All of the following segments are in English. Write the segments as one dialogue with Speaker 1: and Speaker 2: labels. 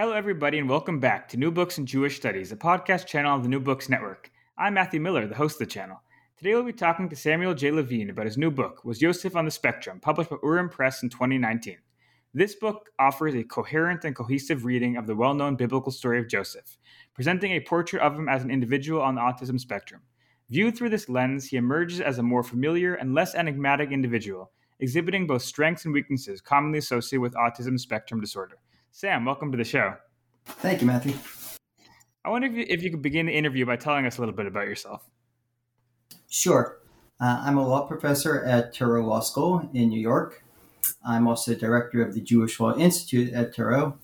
Speaker 1: Hello, everybody, and welcome back to New Books in Jewish Studies, a podcast channel on the New Books Network. I'm Matthew Miller, the host of the channel. Today we'll be talking to Samuel J. Levine about his new book, Was Yosef on the Spectrum, published by Urim Press in 2019. This book offers a coherent and cohesive reading of the well known biblical story of Joseph, presenting a portrait of him as an individual on the autism spectrum. Viewed through this lens, he emerges as a more familiar and less enigmatic individual, exhibiting both strengths and weaknesses commonly associated with autism spectrum disorder. Sam, welcome to the show.
Speaker 2: Thank you, Matthew.
Speaker 1: I wonder if you, if you could begin the interview by telling us a little bit about yourself.
Speaker 2: Sure. Uh, I'm a law professor at Touro Law School in New York. I'm also director of the Jewish Law Institute at Touro,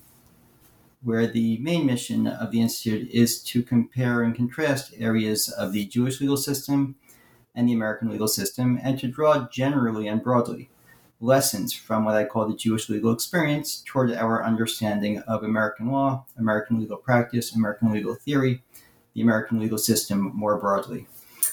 Speaker 2: where the main mission of the Institute is to compare and contrast areas of the Jewish legal system and the American legal system and to draw generally and broadly lessons from what I call the Jewish legal experience toward our understanding of American law, American legal practice, American legal theory, the American legal system more broadly.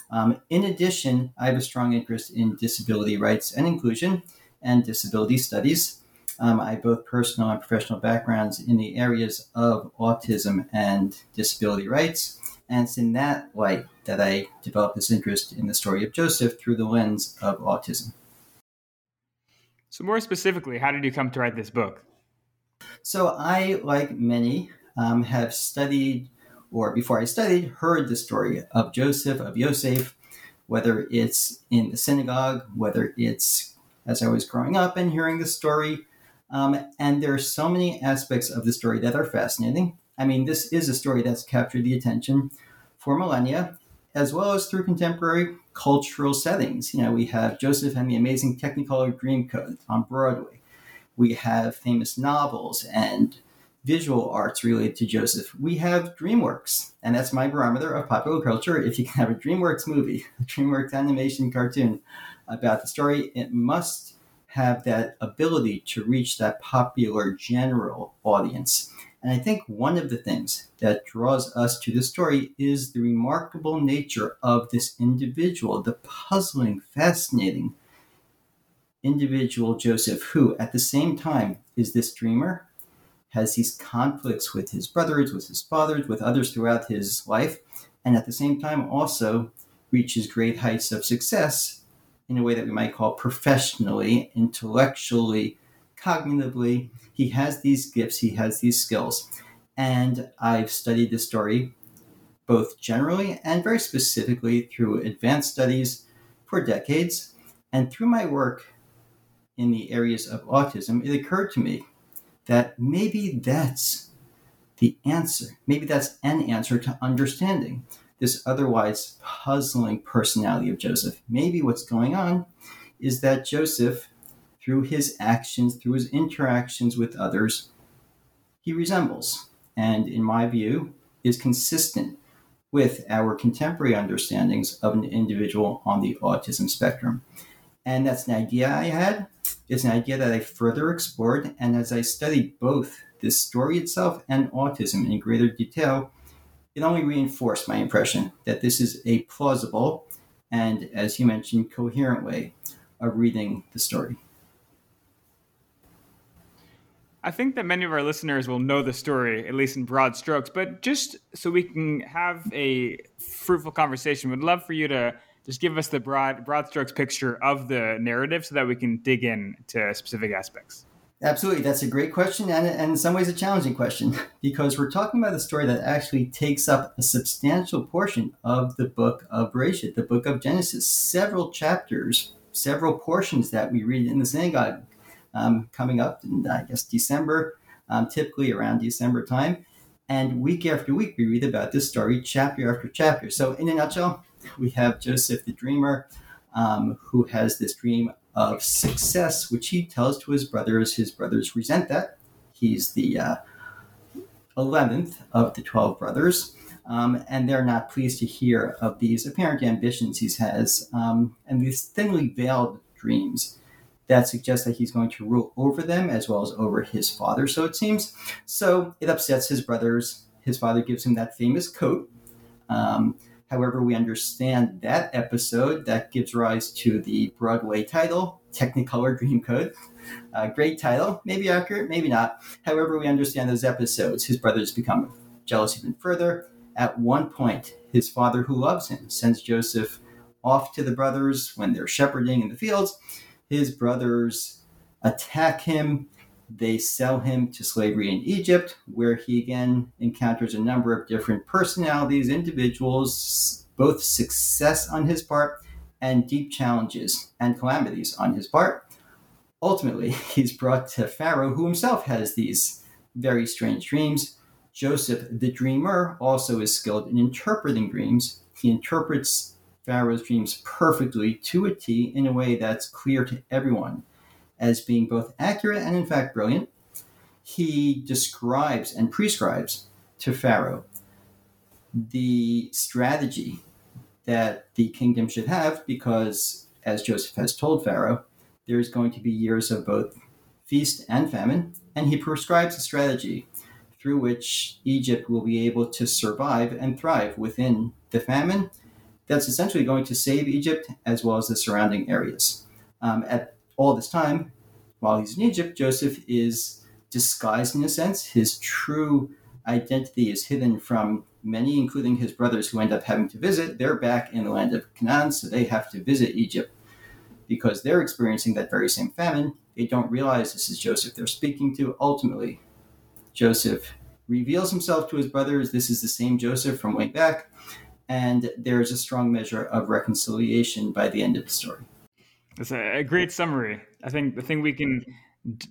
Speaker 2: Um, in addition, I have a strong interest in disability rights and inclusion and disability studies. Um, I have both personal and professional backgrounds in the areas of autism and disability rights. And it's in that light that I developed this interest in the story of Joseph through the lens of autism.
Speaker 1: So, more specifically, how did you come to write this book?
Speaker 2: So, I, like many, um, have studied, or before I studied, heard the story of Joseph, of Yosef, whether it's in the synagogue, whether it's as I was growing up and hearing the story. Um, and there are so many aspects of the story that are fascinating. I mean, this is a story that's captured the attention for millennia, as well as through contemporary cultural settings. You know, we have Joseph and the Amazing Technicolor Dreamcoat on Broadway. We have famous novels and visual arts related to Joseph. We have DreamWorks, and that's my barometer of popular culture. If you can have a DreamWorks movie, a DreamWorks animation cartoon about the story, it must have that ability to reach that popular general audience. And I think one of the things that draws us to the story is the remarkable nature of this individual, the puzzling, fascinating individual Joseph, who at the same time is this dreamer, has these conflicts with his brothers, with his fathers, with others throughout his life, and at the same time also reaches great heights of success in a way that we might call professionally, intellectually, cognitively. He has these gifts, he has these skills. And I've studied this story both generally and very specifically through advanced studies for decades. And through my work in the areas of autism, it occurred to me that maybe that's the answer. Maybe that's an answer to understanding this otherwise puzzling personality of Joseph. Maybe what's going on is that Joseph through his actions, through his interactions with others, he resembles, and in my view, is consistent with our contemporary understandings of an individual on the autism spectrum. And that's an idea I had. It's an idea that I further explored. And as I studied both this story itself and autism in greater detail, it only reinforced my impression that this is a plausible and, as you mentioned, coherent way of reading the story.
Speaker 1: I think that many of our listeners will know the story, at least in broad strokes, but just so we can have a fruitful conversation, would love for you to just give us the broad broad strokes picture of the narrative so that we can dig in to specific aspects.
Speaker 2: Absolutely. That's a great question and, and in some ways a challenging question because we're talking about a story that actually takes up a substantial portion of the book of Bereshit, the book of Genesis. Several chapters, several portions that we read in the synagogue um, coming up in, I guess, December, um, typically around December time. And week after week, we read about this story chapter after chapter. So, in a nutshell, we have Joseph the dreamer um, who has this dream of success, which he tells to his brothers. His brothers resent that. He's the uh, 11th of the 12 brothers, um, and they're not pleased to hear of these apparent ambitions he has um, and these thinly veiled dreams that suggests that he's going to rule over them as well as over his father, so it seems. So it upsets his brothers. His father gives him that famous coat. Um, However, we understand that episode that gives rise to the Broadway title, Technicolor Dreamcoat. Uh, great title, maybe accurate, maybe not. However, we understand those episodes. His brothers become jealous even further. At one point, his father, who loves him, sends Joseph off to the brothers when they're shepherding in the fields. His brothers attack him. They sell him to slavery in Egypt, where he again encounters a number of different personalities, individuals, both success on his part and deep challenges and calamities on his part. Ultimately, he's brought to Pharaoh, who himself has these very strange dreams. Joseph, the dreamer, also is skilled in interpreting dreams. He interprets Pharaoh's dreams perfectly to a T in a way that's clear to everyone as being both accurate and, in fact, brilliant. He describes and prescribes to Pharaoh the strategy that the kingdom should have because, as Joseph has told Pharaoh, there's going to be years of both feast and famine, and he prescribes a strategy through which Egypt will be able to survive and thrive within the famine that's essentially going to save Egypt as well as the surrounding areas. Um, at all this time, while he's in Egypt, Joseph is disguised in a sense. His true identity is hidden from many, including his brothers who end up having to visit. They're back in the land of Canaan, so they have to visit Egypt because they're experiencing that very same famine. They don't realize this is Joseph they're speaking to. Ultimately, Joseph reveals himself to his brothers. This is the same Joseph from way back, and there's a strong measure of reconciliation by the end of the story.
Speaker 1: That's a, great summary. I think the thing we can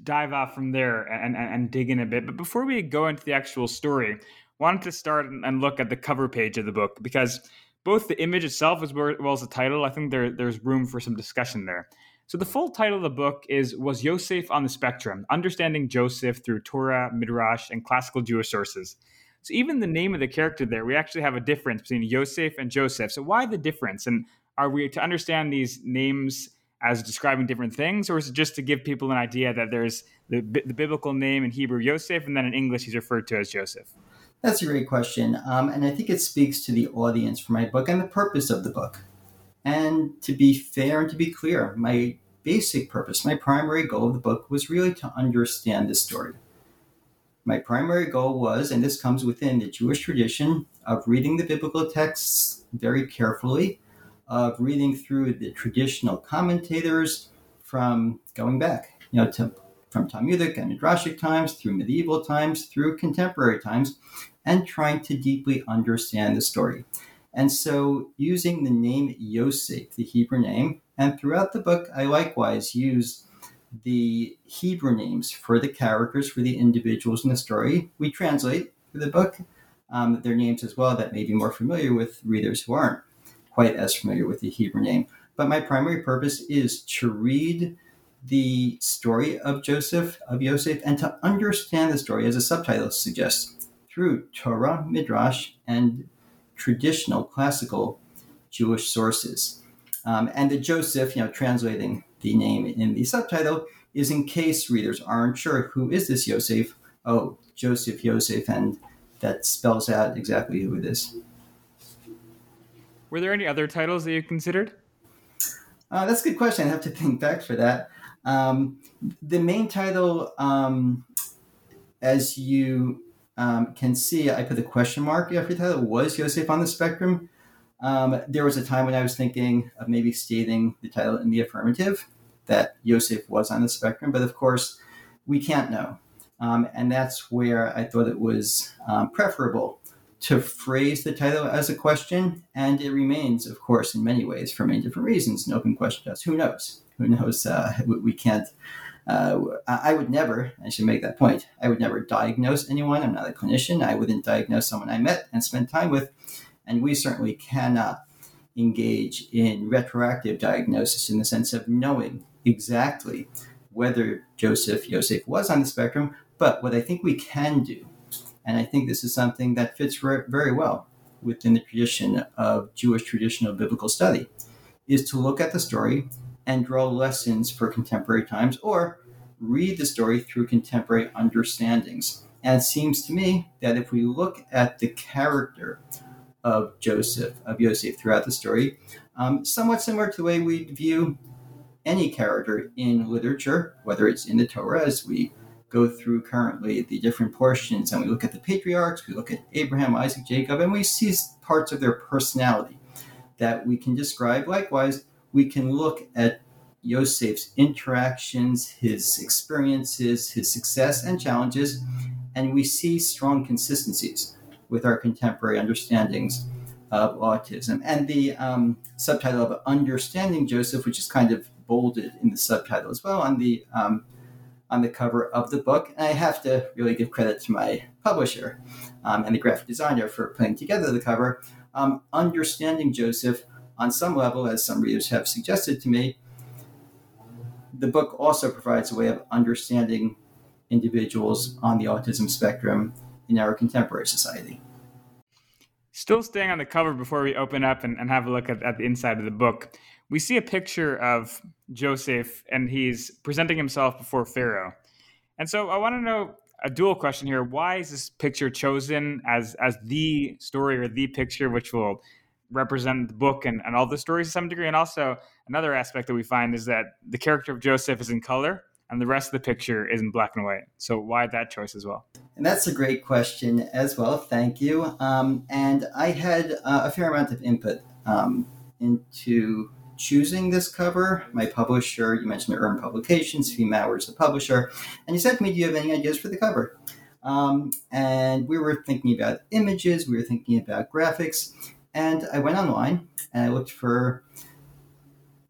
Speaker 1: dive off from there and, and, and, dig in a bit. But before we go into the actual story, wanted to start and look at the cover page of the book because both the image itself as well as the title, I think there, there's room for some discussion there. So the full title of the book is Was Yosef on the Spectrum? Understanding Joseph Through Torah, Midrash, and Classical Jewish Sources. So even the name of the character there, we actually have a difference between Yosef and Joseph. So why the difference? And are we to understand these names as describing different things, or is it just to give people an idea that there's the, the biblical name in Hebrew Yosef, and then in English he's referred to as Joseph?
Speaker 2: That's a great question, um, and I think it speaks to the audience for my book and the purpose of the book. And to be fair and to be clear, my basic purpose, my primary goal of the book was really to understand the story. My primary goal was, and this comes within the Jewish tradition of reading the biblical texts very carefully of reading through the traditional commentators from going back, you know, to from Talmudic and Midrashic times through medieval times through contemporary times, and trying to deeply understand the story. And so, using the name Yosef, the Hebrew name, and throughout the book, I likewise use the Hebrew names for the characters, for the individuals in the story. We translate for the book um, their names as well that may be more familiar with readers who aren't quite as familiar with the Hebrew name. But my primary purpose is to read the story of Joseph, of Yosef, and to understand the story, as the subtitle suggests, through Torah, Midrash, and traditional classical Jewish sources. Um, and the Joseph, you know, translating the name in the subtitle, is in case readers aren't sure who is this Yosef. Oh, Joseph Yosef, and that spells out exactly who it is.
Speaker 1: Were there any other titles that you considered?
Speaker 2: Uh, that's a good question. I have to think back for that. Um, the main title, um, as you um, can see, I put the question mark after the title was Yosef on the Spectrum. Um, there was a time when I was thinking of maybe stating the title in the affirmative that Yosef was on the spectrum, but of course, we can't know. Um, and that's where I thought it was um, preferable to phrase the title as a question. And it remains, of course, in many ways, for many different reasons, an open question to us. Who knows? Who knows? Uh, we can't. Uh, I would never, I should make that point, I would never diagnose anyone. I'm not a clinician. I wouldn't diagnose someone I met and spent time with. And we certainly cannot engage in retroactive diagnosis in the sense of knowing exactly whether Joseph Yosef was on the spectrum. But what I think we can do, and I think this is something that fits very well within the tradition of Jewish traditional biblical study, is to look at the story and draw lessons for contemporary times or read the story through contemporary understandings. And it seems to me that if we look at the character of Joseph, of Yosef throughout the story, um, somewhat similar to the way we view any character in literature, whether it's in the Torah, as we go through currently the different portions, and we look at the patriarchs, we look at Abraham, Isaac, Jacob, and we see parts of their personality that we can describe. Likewise, we can look at Yosef's interactions, his experiences, his success and challenges, and we see strong consistencies with our contemporary understandings of autism. And the um, subtitle of Understanding Joseph, which is kind of bolded in the subtitle as well on the um, on the cover of the book. And I have to really give credit to my publisher um, and the graphic designer for putting together the cover. Um, understanding Joseph, on some level, as some readers have suggested to me, the book also provides a way of understanding individuals on the autism spectrum in our contemporary society.
Speaker 1: Still staying on the cover before we open up and, and have a look at, at the inside of the book, we see a picture of Joseph and he's presenting himself before Pharaoh. And so I want to know a dual question here. Why is this picture chosen as as the story or the picture which will represent the book and, and all the stories to some degree? And also another aspect that we find is that the character of Joseph is in color and the rest of the picture is in black and white. So why that choice as well?
Speaker 2: And that's a great question as well. Thank you. Um, and I had uh, a fair amount of input um, into choosing this cover. My publisher, you mentioned Urim Publications, Fee is the publisher, and he said to me, "Do you have any ideas for the cover?" Um, and we were thinking about images, we were thinking about graphics, and I went online and I looked for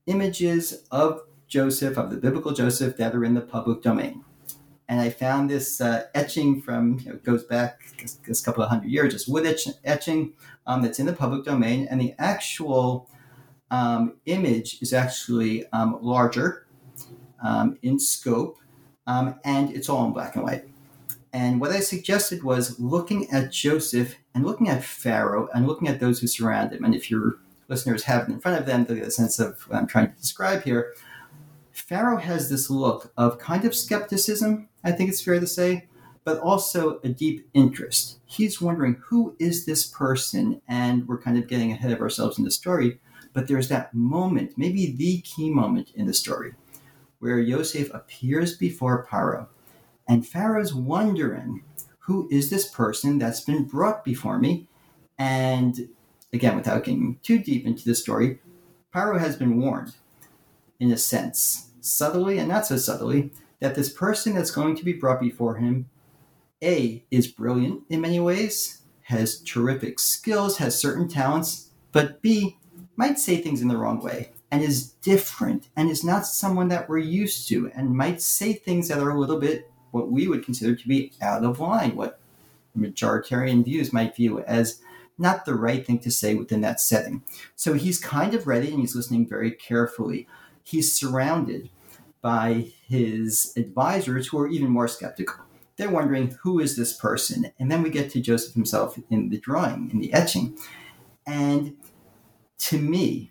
Speaker 2: images of Joseph, of the biblical Joseph, that are in the public domain. And I found this uh, etching from, you know, goes back a, couple of hundred years, just wood etch, etching um, that's in the public domain. And the actual um, image is actually um, larger um, in scope, um, and it's all in black and white. And what I suggested was looking at Joseph and looking at Pharaoh and looking at those who surround him. And if your listeners have it in front of them, they'll get a sense of what I'm trying to describe here. Pharaoh has this look of kind of skepticism, I think it's fair to say, but also a deep interest. He's wondering who is this person, and we're kind of getting ahead of ourselves in the story but there's that moment, maybe the key moment in the story, where Yosef appears before Pharaoh, and Pharaoh's wondering, who is this person that's been brought before me? And again, without getting too deep into the story, Pharaoh has been warned, in a sense, subtly and not so subtly, that this person that's going to be brought before him, A, is brilliant in many ways, has terrific skills, has certain talents, but B, might say things in the wrong way and is different and is not someone that we're used to and might say things that are a little bit what we would consider to be out of line, what majoritarian views might view as not the right thing to say within that setting. So he's kind of ready and he's listening very carefully. He's surrounded by his advisors who are even more skeptical. They're wondering, who is this person? And then we get to Joseph himself in the drawing, in the etching. And to me,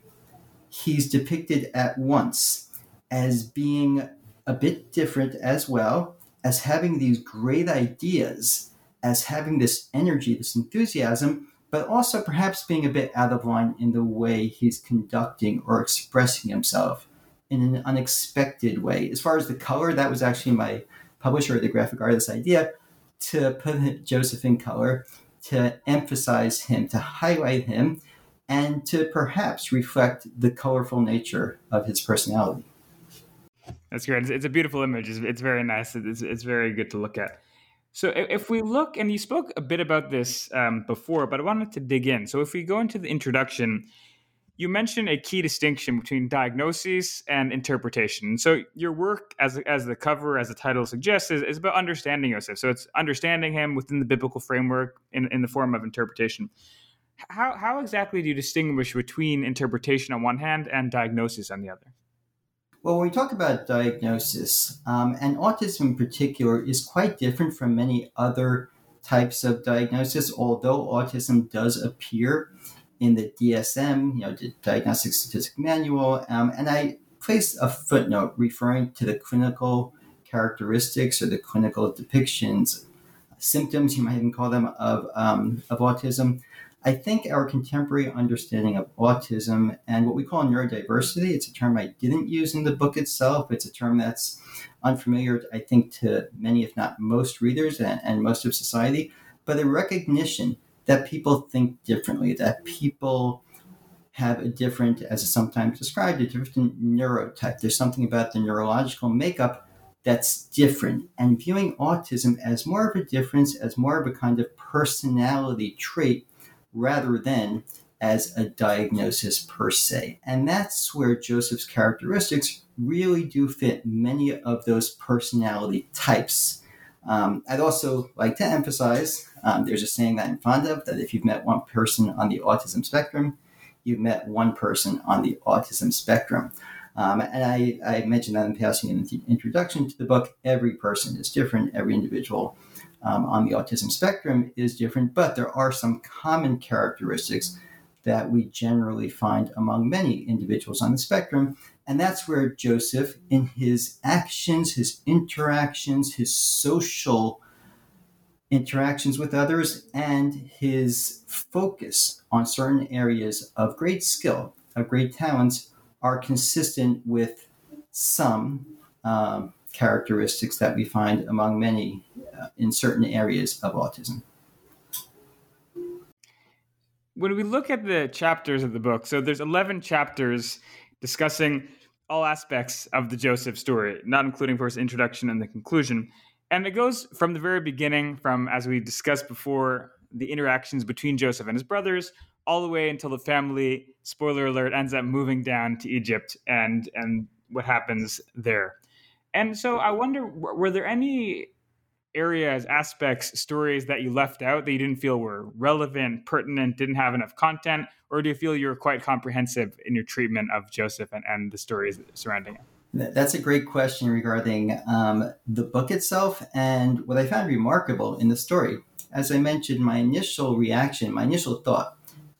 Speaker 2: he's depicted at once as being a bit different as well, as having these great ideas, as having this energy, this enthusiasm, but also perhaps being a bit out of line in the way he's conducting or expressing himself in an unexpected way. As far as the color, that was actually my publisher, the graphic artist idea, to put Joseph in color, to emphasize him, to highlight him, and to perhaps reflect the colorful nature of his personality.
Speaker 1: That's great. It's, it's a beautiful image. It's, it's very nice. It's, it's very good to look at. So if we look, and you spoke a bit about this um, before, but I wanted to dig in. So if we go into the introduction, you mentioned a key distinction between diagnosis and interpretation. So your work, as as the cover, as the title suggests, is, is about understanding Joseph. So it's understanding him within the biblical framework in, in the form of interpretation. How how exactly do you distinguish between interpretation on one hand and diagnosis on the other?
Speaker 2: Well, when we talk about diagnosis, um, and autism in particular is quite different from many other types of diagnosis, although autism does appear in the DSM, you know, the Diagnostic Statistic Manual, um, and I placed a footnote referring to the clinical characteristics or the clinical depictions, symptoms, you might even call them, of, um, of autism I think our contemporary understanding of autism and what we call neurodiversity, it's a term I didn't use in the book itself. It's a term that's unfamiliar, I think, to many, if not most readers and, and most of society, but a recognition that people think differently, that people have a different, as sometimes described, a different neurotype. There's something about the neurological makeup that's different. And viewing autism as more of a difference, as more of a kind of personality trait rather than as a diagnosis per se. And that's where Joseph's characteristics really do fit many of those personality types. Um, I'd also like to emphasize um, there's a saying that I'm fond of that if you've met one person on the autism spectrum, you've met one person on the autism spectrum. Um, and I, I, mentioned that in passing in the introduction to the book. Every person is different, every individual um, on the autism spectrum is different, but there are some common characteristics that we generally find among many individuals on the spectrum. And that's where Joseph, in his actions, his interactions, his social interactions with others, and his focus on certain areas of great skill, of great talents, are consistent with some um, characteristics that we find among many uh, in certain areas of autism.
Speaker 1: When we look at the chapters of the book, so there's 11 chapters discussing all aspects of the Joseph story, not including, of course, introduction and the conclusion. And it goes from the very beginning, from as we discussed before, the interactions between Joseph and his brothers, all the way until the family, spoiler alert, ends up moving down to Egypt and and what happens there. And so I wonder, were there any areas, aspects, stories that you left out that you didn't feel were relevant, pertinent, didn't have enough content? Or do you feel you were quite comprehensive in your treatment of Joseph and, and the stories surrounding him?
Speaker 2: That's a great question regarding um, the book itself and what I found remarkable in the story. As I mentioned, my initial reaction, my initial thought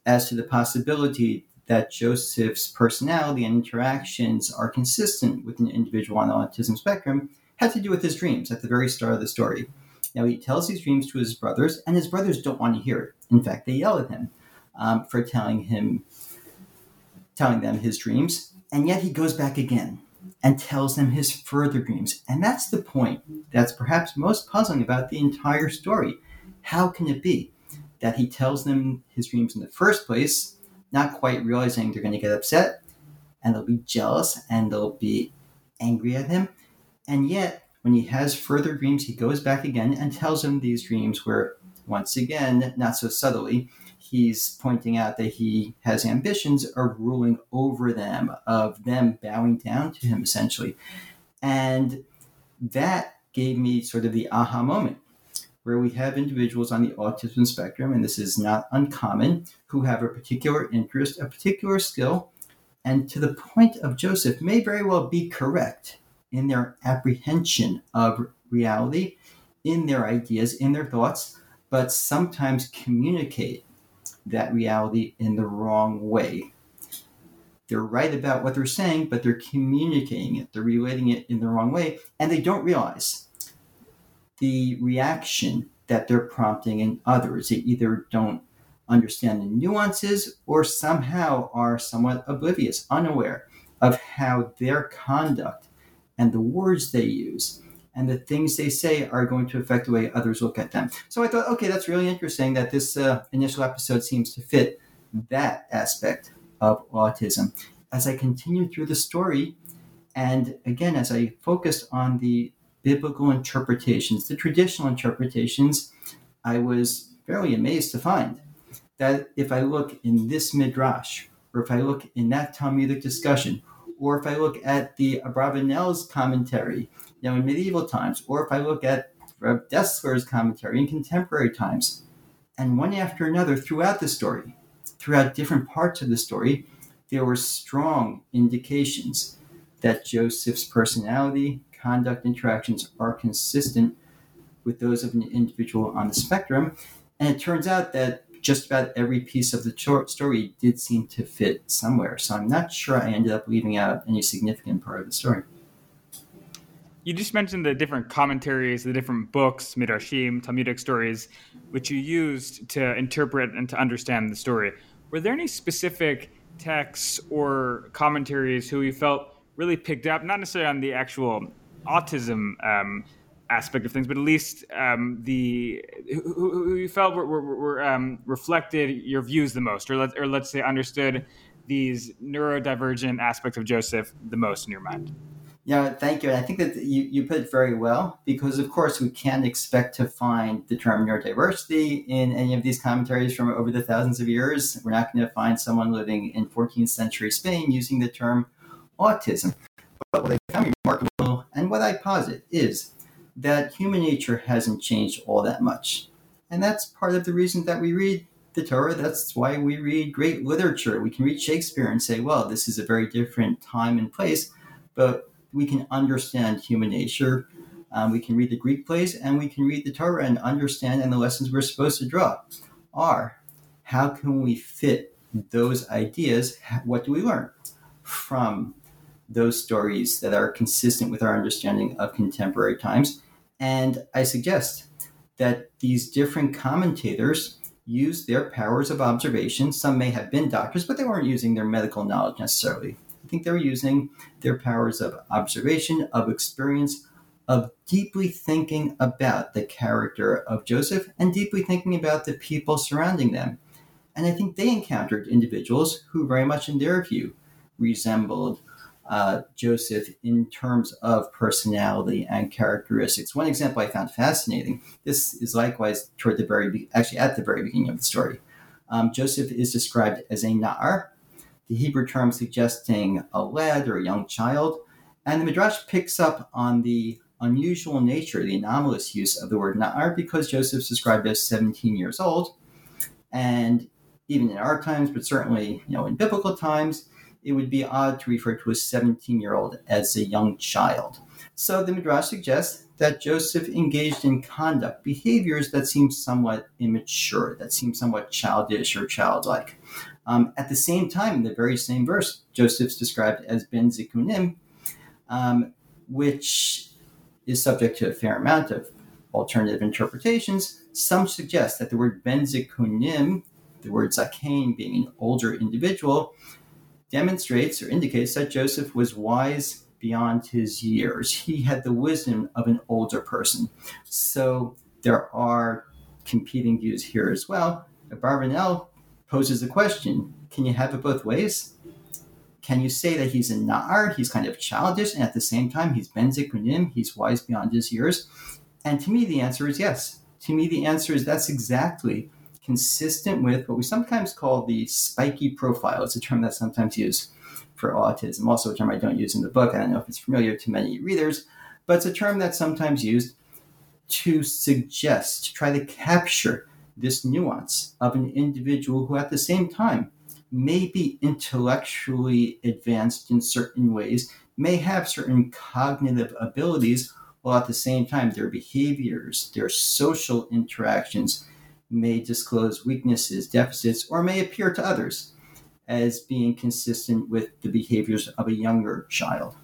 Speaker 2: as to the possibility that Joseph's personality and interactions are consistent with an individual on the autism spectrum had to do with his dreams at the very start of the story. Now, he tells these dreams to his brothers, and his brothers don't want to hear it. In fact, they yell at him um, for telling him, telling them his dreams, and yet he goes back again and tells them his further dreams. And that's the point that's perhaps most puzzling about the entire story. How can it be that he tells them his dreams in the first place not quite realizing they're going to get upset and they'll be jealous and they'll be angry at him. And yet, when he has further dreams, he goes back again and tells them these dreams where, once again, not so subtly, he's pointing out that he has ambitions of ruling over them, of them bowing down to him, essentially. And that gave me sort of the aha moment where we have individuals on the autism spectrum, and this is not uncommon, who have a particular interest, a particular skill, and to the point of Joseph, may very well be correct in their apprehension of reality, in their ideas, in their thoughts, but sometimes communicate that reality in the wrong way. They're right about what they're saying, but they're communicating it, they're relating it in the wrong way, and they don't realize the reaction that they're prompting in others. They either don't understand the nuances or somehow are somewhat oblivious, unaware of how their conduct and the words they use and the things they say are going to affect the way others look at them. So I thought, okay, that's really interesting that this uh, initial episode seems to fit that aspect of autism. As I continue through the story, And again, as I focused on the biblical interpretations, the traditional interpretations, I was fairly amazed to find that if I look in this midrash, or if I look in that Talmudic discussion, or if I look at the Abravanel's commentary, you know, in medieval times, or if I look at Reb Dessler's commentary in contemporary times, and one after another throughout the story, throughout different parts of the story, there were strong indications that Joseph's personality, conduct, interactions are consistent with those of an individual on the spectrum. And it turns out that just about every piece of the story did seem to fit somewhere. So I'm not sure I ended up leaving out any significant part of the story.
Speaker 1: You just mentioned the different commentaries, the different books, midrashim, Talmudic stories, which you used to interpret and to understand the story. Were there any specific texts or commentaries who you felt really picked up, not necessarily on the actual autism um, aspect of things, but at least um, the who, who, you felt were, were, were um, reflected your views the most, or let or let's say understood these neurodivergent aspects of Joseph the most in your mind.
Speaker 2: Yeah, thank you. And I think that you, you put it very well because, of course, we can't expect to find the term neurodiversity in any of these commentaries from over the thousands of years. We're not going to find someone living in 14th century Spain using the term autism. But what I found remarkable and what I posit is that human nature hasn't changed all that much. And that's part of the reason that we read the Torah. That's why we read great literature. We can read Shakespeare and say, well, this is a very different time and place, but we can understand human nature. Um, we can read the Greek plays and we can read the Torah and understand, and the lessons we're supposed to draw are how can we fit those ideas? What do we learn from those stories that are consistent with our understanding of contemporary times. And I suggest that these different commentators use their powers of observation. Some may have been doctors, but they weren't using their medical knowledge necessarily. I think they were using their powers of observation, of experience, of deeply thinking about the character of Joseph and deeply thinking about the people surrounding them. And I think they encountered individuals who, very much in their view, resembled uh, Joseph in terms of personality and characteristics. One example I found fascinating. This is likewise toward the very, actually at the very beginning of the story. Um, Joseph is described as a na'ar, the Hebrew term suggesting a lad or a young child, and the Midrash picks up on the unusual nature, the anomalous use of the word na'ar, because Joseph's described as 17 years old, and even in our times, but certainly you know in biblical times, it would be odd to refer to a 17 year old as a young child. So the Midrash suggests that Joseph engaged in conduct, behaviors that seem somewhat immature, that seem somewhat childish or childlike. Um, at the same time, in the very same verse, Joseph's described as Ben Zikunim, um, which is subject to a fair amount of alternative interpretations. Some suggest that the word Ben Zikunim, the word Zakain being an older individual, demonstrates or indicates that Joseph was wise beyond his years. He had the wisdom of an older person. So there are competing views here as well. Abarbanel poses a question Can you have it both ways? Can you say that he's a Na'ar, he's kind of childish, and at the same time he's Ben Zikunim, he's wise beyond his years? And to me, the answer is yes. To me, the answer is that's exactly consistent with what we sometimes call the spiky profile. It's a term that's sometimes used for autism, also a term I don't use in the book. I don't know if it's familiar to many readers, but it's a term that's sometimes used to suggest, to try to capture this nuance of an individual who at the same time may be intellectually advanced in certain ways, may have certain cognitive abilities, while at the same time their behaviors, their social interactions, may disclose weaknesses, deficits, or may appear to others as being consistent with the behaviors of a younger child.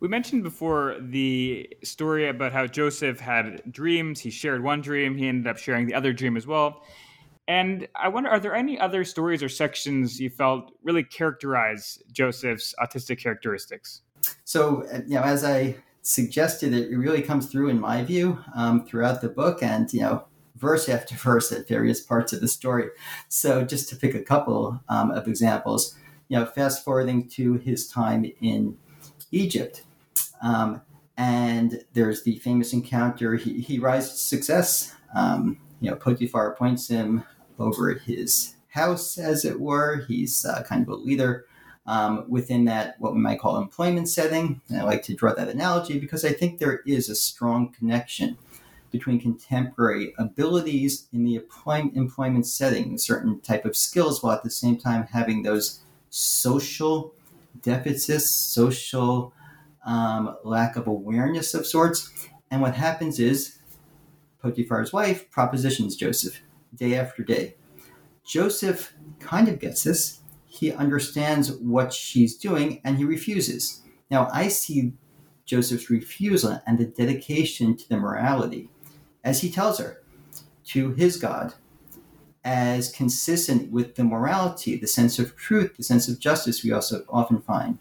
Speaker 1: We mentioned before the story about how Joseph had dreams. He shared one dream, he ended up sharing the other dream as well. And I wonder, are there any other stories or sections you felt really characterize Joseph's autistic characteristics?
Speaker 2: So, you know, as I suggested it, really comes through in my view um, throughout the book and you know verse after verse at various parts of the story so just to pick a couple um, of examples you know, fast forwarding to his time in Egypt. Um, and there's the famous encounter. He, he rises to success. Um, you know, Potiphar appoints him over his house, as it were. He's uh, kind of a leader um, within that, what we might call employment setting. And I like to draw that analogy because I think there is a strong connection between contemporary abilities in the employment setting, certain type of skills, while at the same time having those social deficits, social um, lack of awareness of sorts. And what happens is Potiphar's wife propositions Joseph day after day. Joseph kind of gets this. He understands what she's doing and he refuses. Now, I see Joseph's refusal and the dedication to the morality as he tells her, to his God, as consistent with the morality, the sense of truth, the sense of justice we also often find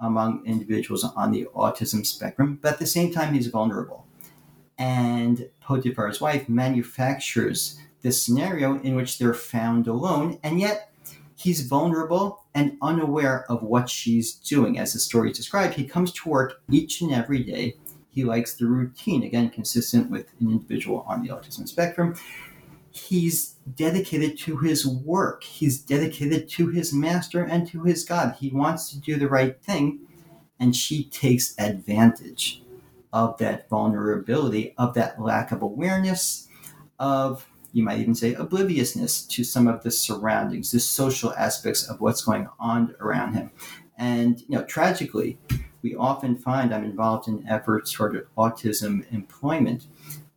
Speaker 2: among individuals on the autism spectrum. But at the same time, he's vulnerable. And Potiphar's wife manufactures this scenario in which they're found alone, and yet he's vulnerable and unaware of what she's doing. As the story is described, he comes to work each and every day he likes the routine, again, consistent with an individual on the autism spectrum. He's dedicated to his work. He's dedicated to his master and to his God. He wants to do the right thing, and she takes advantage of that vulnerability, of that lack of awareness, of you might even say obliviousness to some of the surroundings, the social aspects of what's going on around him. And you know, tragically, we often find I'm involved in efforts toward autism employment.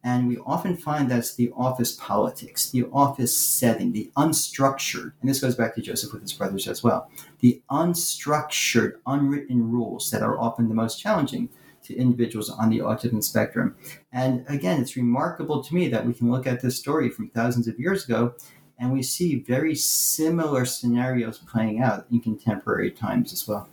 Speaker 2: And we often find that's the office politics, the office setting, the unstructured, and this goes back to Joseph with his brothers as well, the unstructured, unwritten rules that are often the most challenging to individuals on the autism spectrum. And again, it's remarkable to me that we can look at this story from thousands of years ago and we see very similar scenarios playing out in contemporary times as well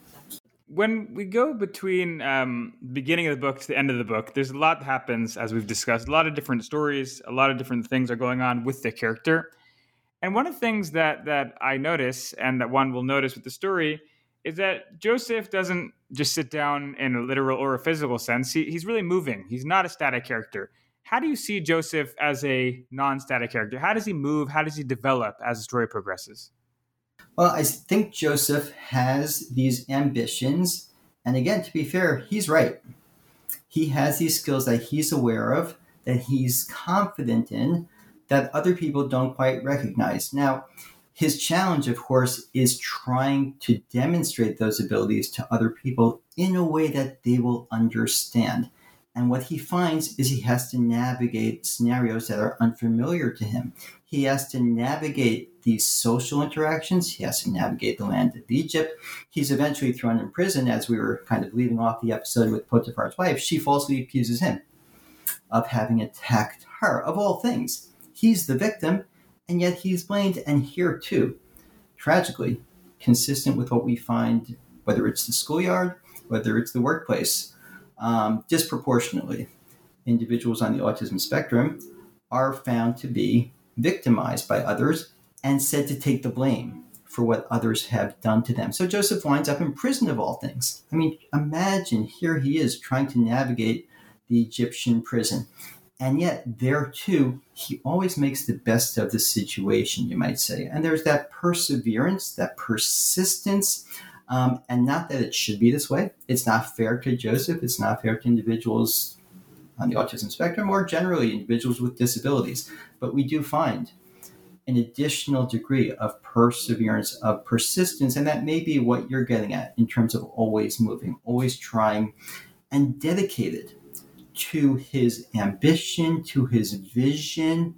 Speaker 1: when we go between um, the beginning of the book to the end of the book, there's a lot that happens, as we've discussed. A lot of different stories, a lot of different things are going on with the character. And one of the things that that I notice, and that one will notice with the story, is that Joseph doesn't just sit down in a literal or a physical sense. He, he's really moving. He's not a static character. How do you see Joseph as a non-static character? How does he move? How does he develop as the story progresses?
Speaker 2: Well, I think Joseph has these ambitions. And again, to be fair, he's right. He has these skills that he's aware of, that he's confident in, that other people don't quite recognize. Now, his challenge, of course, is trying to demonstrate those abilities to other people in a way that they will understand. And what he finds is he has to navigate scenarios that are unfamiliar to him. He has to navigate these social interactions. He has to navigate the land of Egypt. He's eventually thrown in prison, as we were kind of leaving off the episode with Potiphar's wife. She falsely accuses him of having attacked her, of all things. He's the victim, and yet he's blamed. And here, too, tragically, consistent with what we find, whether it's the schoolyard, whether it's the workplace, um, disproportionately, individuals on the autism spectrum are found to be victimized by others and said to take the blame for what others have done to them. So Joseph winds up in prison of all things. I mean, imagine here he is trying to navigate the Egyptian prison. And yet, there too, he always makes the best of the situation, you might say. And there's that perseverance, that persistence, um, and not that it should be this way. It's not fair to Joseph. It's not fair to individuals on the autism spectrum or generally individuals with disabilities. But we do find an additional degree of perseverance, of persistence, and that may be what you're getting at in terms of always moving, always trying, and dedicated to his ambition, to his vision,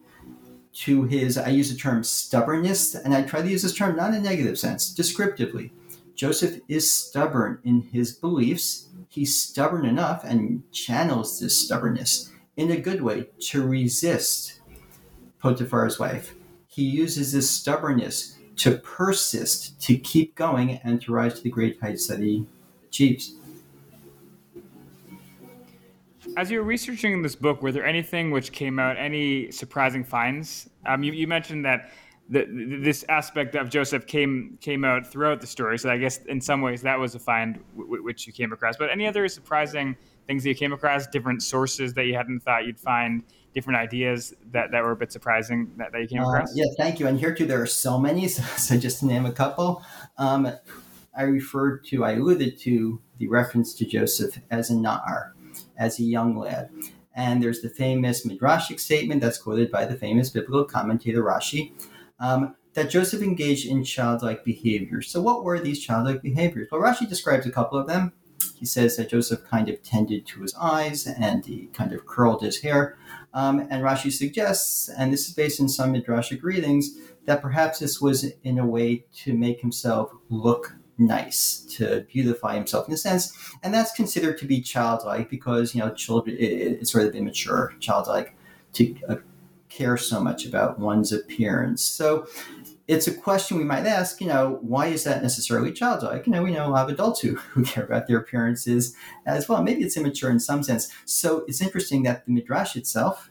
Speaker 2: to his, I use the term stubbornness, and I try to use this term not in a negative sense, descriptively Joseph is stubborn in his beliefs. He's stubborn enough and channels this stubbornness in a good way to resist Potiphar's wife. He uses this stubbornness to persist, to keep going, and to rise to the great heights that he achieves.
Speaker 1: As you were researching this book, were there anything which came out, any surprising finds? Um, you, you mentioned that the, this aspect of Joseph came came out throughout the story. So I guess in some ways that was a find w- which you came across. But any other surprising things that you came across, different sources that you hadn't thought you'd find, different ideas that, that were a bit surprising that, that you came uh, across?
Speaker 2: Uh, yeah, thank you. And here too, there are so many. So, so just to name a couple, um, I referred to, I alluded to the reference to Joseph as a Na'ar, as a young lad. And there's the famous Midrashic statement that's quoted by the famous biblical commentator Rashi um, that Joseph engaged in childlike behaviors. So, what were these childlike behaviors? Well, Rashi describes a couple of them. He says that Joseph kind of tended to his eyes and he kind of curled his hair. Um, and Rashi suggests, and this is based in some Midrashic readings, that perhaps this was in a way to make himself look nice, to beautify himself in a sense. And that's considered to be childlike because, you know, children, it, it's sort of immature, childlike to uh, care so much about one's appearance. So it's a question we might ask, you know, why is that necessarily childlike? You know, we know a lot of adults who, who care about their appearances as well. Maybe it's immature in some sense. So it's interesting that the Midrash itself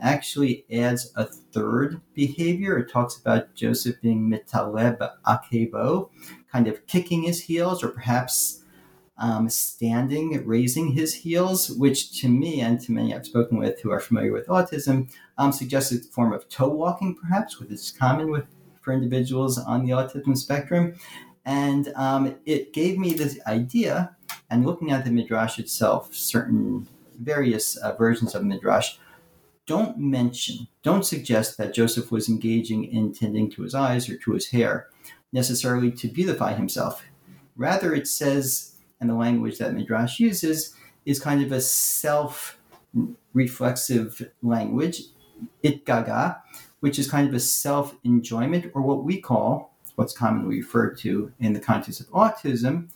Speaker 2: actually adds a third behavior. It talks about Joseph being mitaleb akebo, kind of kicking his heels or perhaps um, standing, raising his heels, which to me and to many I've spoken with who are familiar with autism um, suggests a form of toe walking, perhaps, which is common with for individuals on the autism spectrum. And um, it gave me this idea, and looking at the midrash itself, certain various uh, versions of midrash don't mention, don't suggest that Joseph was engaging in tending to his eyes or to his hair necessarily to beautify himself. Rather, it says, and the language that Midrash uses is kind of a self reflexive language, it gaga, which is kind of a self enjoyment, or what we call, what's commonly referred to in the context of autism,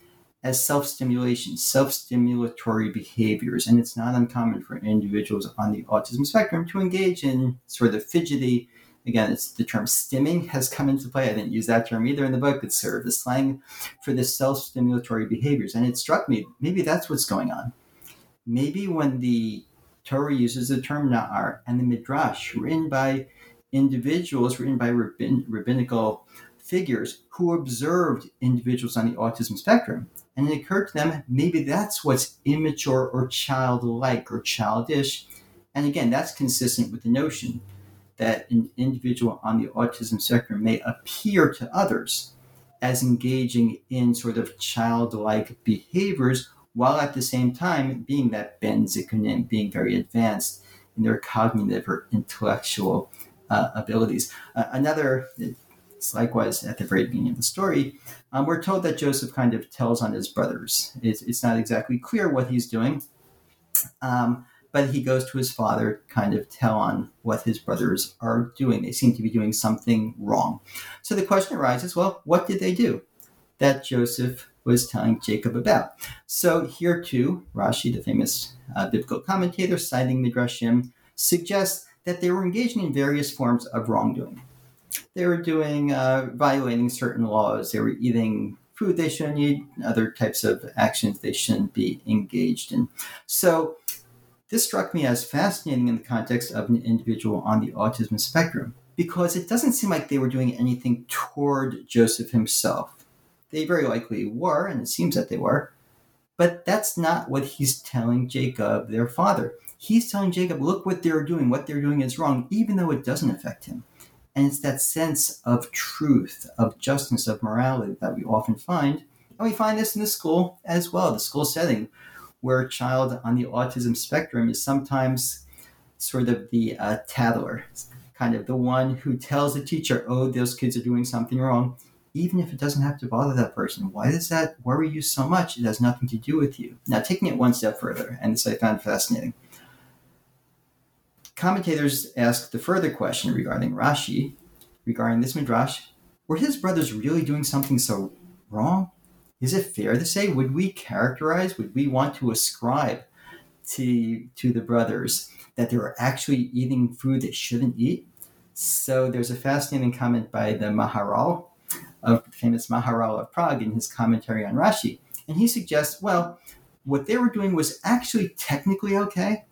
Speaker 2: as self stimulation, self stimulatory behaviors. And it's not uncommon for individuals on the autism spectrum to engage in sort of fidgety, again, it's the term stimming has come into play. I didn't use that term either in the book. Sort of the slang for the self stimulatory behaviors. And it struck me, maybe that's what's going on. Maybe when the Torah uses the term na'ar and the midrash written by individuals, written by rabbin, rabbinical figures who observed individuals on the autism spectrum. And it occurred to them maybe that's what's immature or childlike or childish. And again, that's consistent with the notion that an individual on the autism spectrum may appear to others as engaging in sort of childlike behaviors while at the same time being that ben zikunim, being very advanced in their cognitive or intellectual uh, abilities. Uh, another, it's likewise at the very beginning of the story, um, we're told that Joseph kind of tells on his brothers. It's, it's not exactly clear what he's doing. Um, but he goes to his father, kind of tell on what his brothers are doing. They seem to be doing something wrong. So the question arises well, what did they do that Joseph was telling Jacob about? So here too, Rashi, the famous uh, biblical commentator, citing Midrashim, suggests that they were engaging in various forms of wrongdoing. They were doing, uh, violating certain laws. They were eating food they shouldn't eat, other types of actions they shouldn't be engaged in. So this struck me as fascinating in the context of an individual on the autism spectrum because it doesn't seem like they were doing anything toward Joseph himself. They very likely were, and it seems that they were, but that's not what he's telling Jacob, their father. He's telling Jacob, look what they're doing. What they're doing is wrong, even though it doesn't affect him. And it's that sense of truth, of justice, of morality that we often find. And we find this in the school as well, the school setting, where a child on the autism spectrum is sometimes sort of the uh, tattler, kind of the one who tells the teacher, oh, those kids are doing something wrong, even if it doesn't have to bother that person. Why does that worry you so much? It has nothing to do with you. Now, taking it one step further, and this I found fascinating. Commentators ask the further question regarding Rashi, regarding this midrash. Were his brothers really doing something so wrong? Is it fair to say would we characterize would we want to ascribe to to the brothers that they were actually eating food they shouldn't eat? So there's a fascinating comment by the maharal of the famous maharal of prague in his commentary on rashi. And he suggests well what they were doing was actually technically okay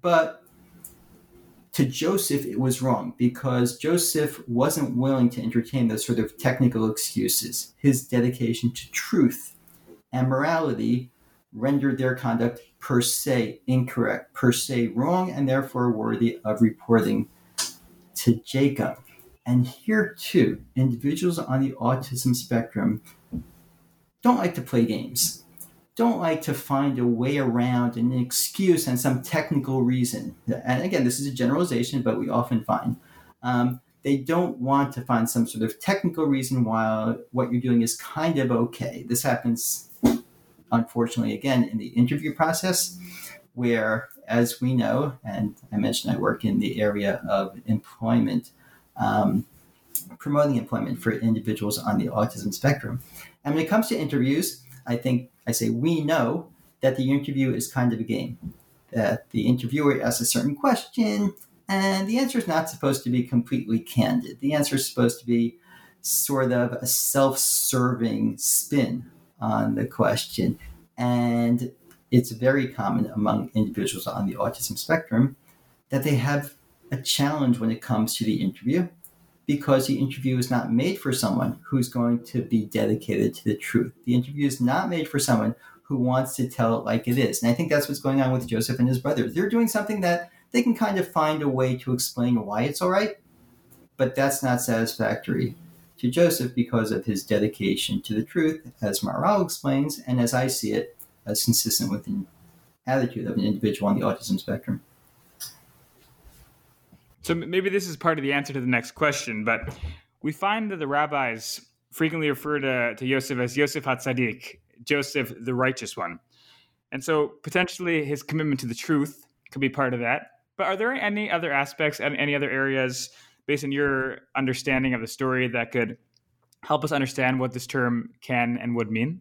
Speaker 2: but to Joseph, it was wrong because Joseph wasn't willing to entertain those sort of technical excuses. His dedication to truth and morality rendered their conduct per se incorrect, per se wrong, and therefore worthy of reporting to Jacob. And here too, individuals on the autism spectrum don't like to play games, don't like to find a way around an excuse and some technical reason. And again, this is a generalization, but we often find. Um, they don't want to find some sort of technical reason why what you're doing is kind of okay. This happens, unfortunately, again, in the interview process, where, as we know, and I mentioned I work in the area of employment, um, promoting employment for individuals on the autism spectrum. And when it comes to interviews, I think I say we know that the interview is kind of a game. That the interviewer asks a certain question, and the answer is not supposed to be completely candid. The answer is supposed to be sort of a self serving spin on the question. And it's very common among individuals on the autism spectrum that they have a challenge when it comes to the interview because the interview is not made for someone who's going to be dedicated to the truth. The interview is not made for someone who wants to tell it like it is. And I think that's what's going on with Joseph and his brothers. They're doing something that they can kind of find a way to explain why it's all right, but that's not satisfactory to Joseph because of his dedication to the truth, as Maharal explains, and as I see it, as consistent with the attitude of an individual on the autism spectrum.
Speaker 1: So maybe this is part of the answer to the next question, but we find that the rabbis frequently refer to, to Yosef as Yosef HaTzadik, Joseph the righteous one. And so potentially his commitment to the truth could be part of that. But are there any other aspects and any other areas based on your understanding of the story that could help us understand what this term can and would mean?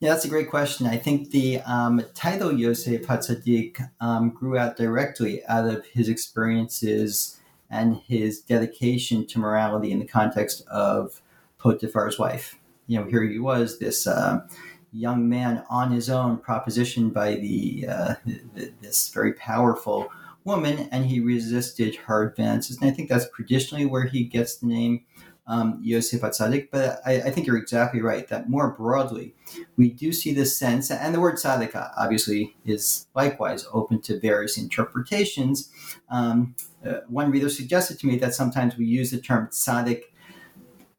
Speaker 2: Yeah, that's a great question. I think the um, title Yosef Hatzadik um, grew out directly out of his experiences and his dedication to morality in the context of Potiphar's wife. You know, here he was, this uh, young man on his own, propositioned by the, uh, this very powerful woman, and he resisted her advances. And I think that's traditionally where he gets the name um, Yosef but I, I, think you're exactly right that more broadly, we do see this sense, and the word tzaddik obviously is likewise open to various interpretations. Um, uh, one reader suggested to me that sometimes we use the term tzaddik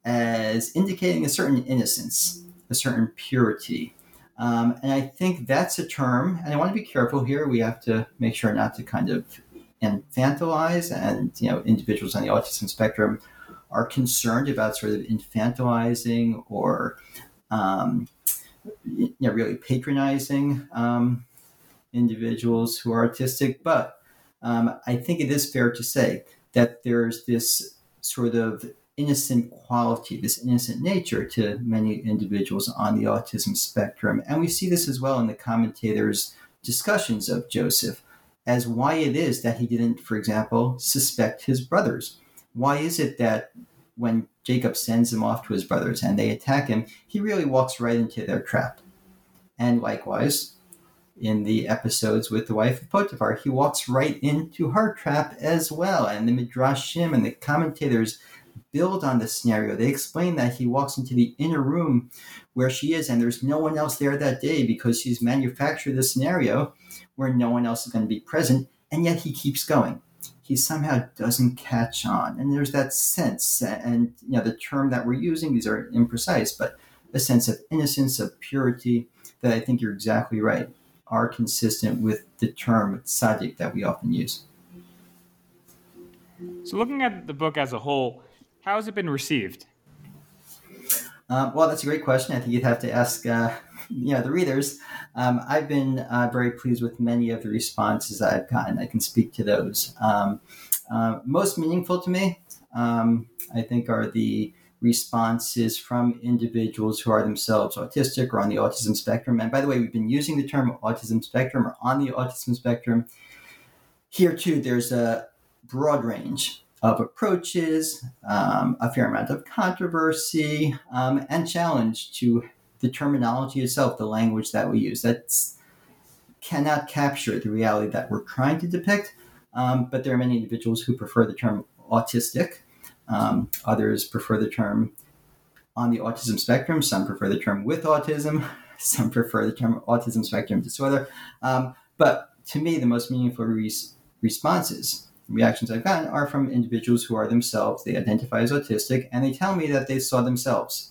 Speaker 2: as indicating a certain innocence, a certain purity. Um, and I think that's a term, and I want to be careful here. We have to make sure not to kind of infantilize, and you know, individuals on the autism spectrum are concerned about sort of infantilizing or um, you know, really patronizing um, individuals who are autistic. But um, I think it is fair to say that there's this sort of innocent quality, this innocent nature to many individuals on the autism spectrum. And we see this as well in the commentators' discussions of Joseph as why it is that he didn't, for example, suspect his brothers why is it that when Jacob sends him off to his brothers and they attack him, he really walks right into their trap? And likewise, in the episodes with the wife of Potiphar, he walks right into her trap as well. And the Midrashim and the commentators build on this scenario. They explain that he walks into the inner room where she is, and there's no one else there that day because she's manufactured the scenario where no one else is going to be present, and yet he keeps going he somehow doesn't catch on. And there's that sense, and you know, the term that we're using, these are imprecise, but a sense of innocence, of purity, that I think you're exactly right, are consistent with the term tzaddik that we often use.
Speaker 1: So, looking at the book as a whole, how has it been received?
Speaker 2: Uh, well, that's a great question. I think you'd have to ask uh, you know the readers. Um, I've been uh, very pleased with many of the responses I've gotten. I can speak to those. Um, uh, most meaningful to me, um, I think, are the responses from individuals who are themselves autistic or on the autism spectrum. And by the way, we've been using the term autism spectrum or on the autism spectrum. Here too, there's a broad range of approaches, um, a fair amount of controversy, um, and challenge to the terminology itself, the language that we use. That cannot capture the reality that we're trying to depict, Um, but there are many individuals who prefer the term autistic. Um, others prefer the term on the autism spectrum. Some prefer the term with autism. Some prefer the term autism spectrum disorder. Um, but to me, the most meaningful responses, reactions I've gotten are from individuals who are themselves, they identify as autistic, and they tell me that they saw themselves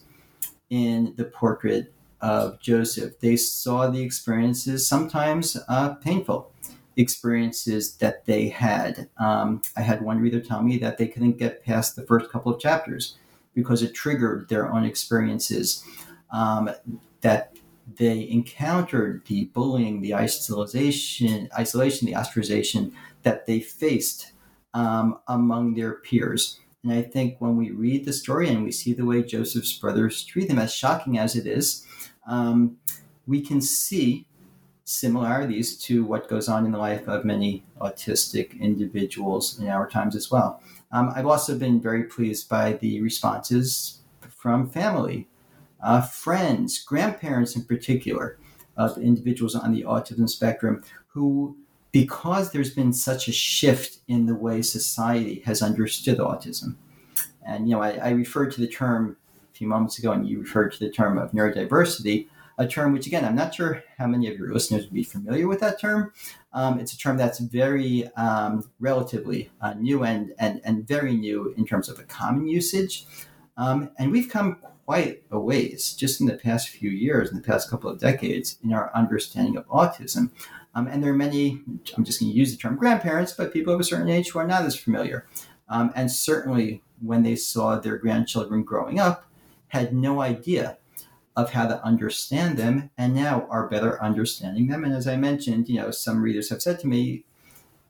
Speaker 2: in the portrait of Joseph. They saw the experiences, sometimes uh, painful experiences that they had. Um, I had one reader tell me that they couldn't get past the first couple of chapters because it triggered their own experiences. Um, that they encountered the bullying, the isolation, isolation, the ostracization that they faced um, among their peers. And I think when we read the story and we see the way Joseph's brothers treat him, as shocking as it is, um, we can see similarities to what goes on in the life of many autistic individuals in our times as well. Um, I've also been very pleased by the responses from family, uh, friends, grandparents in particular, of individuals on the autism spectrum who, because there's been such a shift in the way society has understood autism, and you know, I, I referred to the term a few moments ago, and you referred to the term of neurodiversity a term which, again, I'm not sure how many of your listeners would be familiar with that term. Um, it's a term that's very um, relatively uh, new and, and, and very new in terms of a common usage. Um, and we've come quite a ways just in the past few years, in the past couple of decades, in our understanding of autism. Um, and there are many, I'm just going to use the term grandparents, but people of a certain age who are not as familiar. Um, and certainly when they saw their grandchildren growing up, had no idea of how to understand them and now are better understanding them. And as I mentioned, you know, some readers have said to me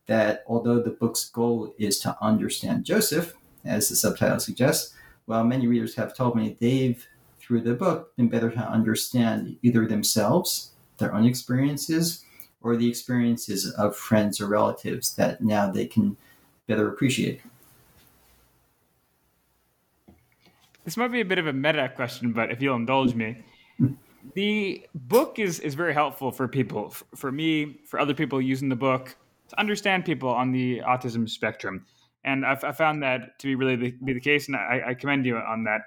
Speaker 2: that although the book's goal is to understand Joseph, as the subtitle suggests, well, many readers have told me they've, through the book, been better to understand either themselves, their own experiences, or the experiences of friends or relatives that now they can better appreciate.
Speaker 1: This might be a bit of a meta question, but if you'll indulge me, the book is is very helpful for people, for me, for other people using the book to understand people on the autism spectrum, and I've, I found that to be really the, be the case, and I, I commend you on that.